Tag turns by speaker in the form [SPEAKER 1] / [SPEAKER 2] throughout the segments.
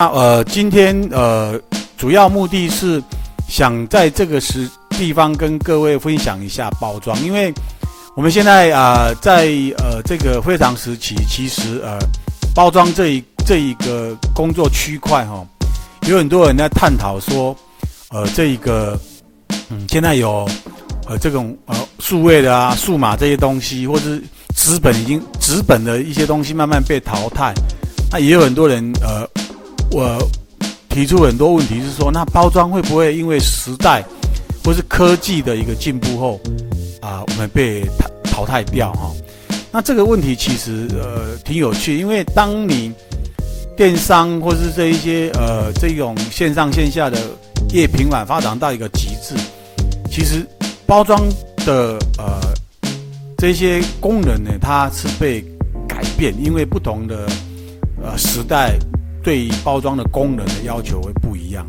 [SPEAKER 1] 那呃，今天呃，主要目的是想在这个时地方跟各位分享一下包装，因为我们现在啊、在呃这个非常时期，其实呃，包装这一这一个工作区块哈，有很多人在探讨说，呃，这一个嗯，现在有呃这种呃数位的啊、数码这些东西，或者是纸本已经纸本的一些东西慢慢被淘汰，那也有很多人呃。我提出很多问题，是说那包装会不会因为时代或是科技的一个进步后啊，我们被淘淘汰掉哈？那这个问题其实呃挺有趣，因为当你电商或是这一些呃这种线上线下的业平板发展到一个极致，其实包装的呃这些功能呢，它是被改变，因为不同的呃时代。对于包装的功能的要求会不一样，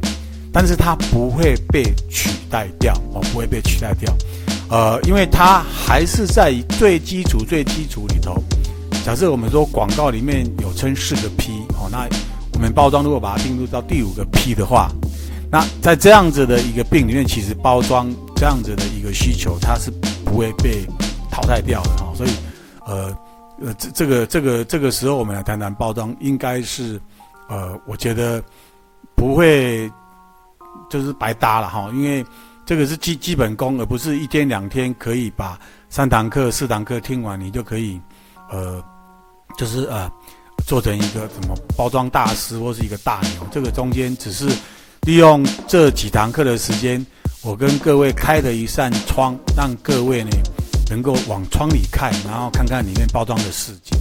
[SPEAKER 1] 但是它不会被取代掉哦，不会被取代掉，呃，因为它还是在最基础、最基础里头。假设我们说广告里面有称四个 P 哦，那我们包装如果把它并入到第五个 P 的话，那在这样子的一个病里面，其实包装这样子的一个需求，它是不会被淘汰掉的哈。所以，呃呃，这这个这个这个时候，我们来谈谈包装，应该是。呃，我觉得不会就是白搭了哈，因为这个是基基本功，而不是一天两天可以把三堂课、四堂课听完，你就可以呃，就是呃，做成一个什么包装大师或是一个大牛。这个中间只是利用这几堂课的时间，我跟各位开了一扇窗，让各位呢能够往窗里看，然后看看里面包装的世界。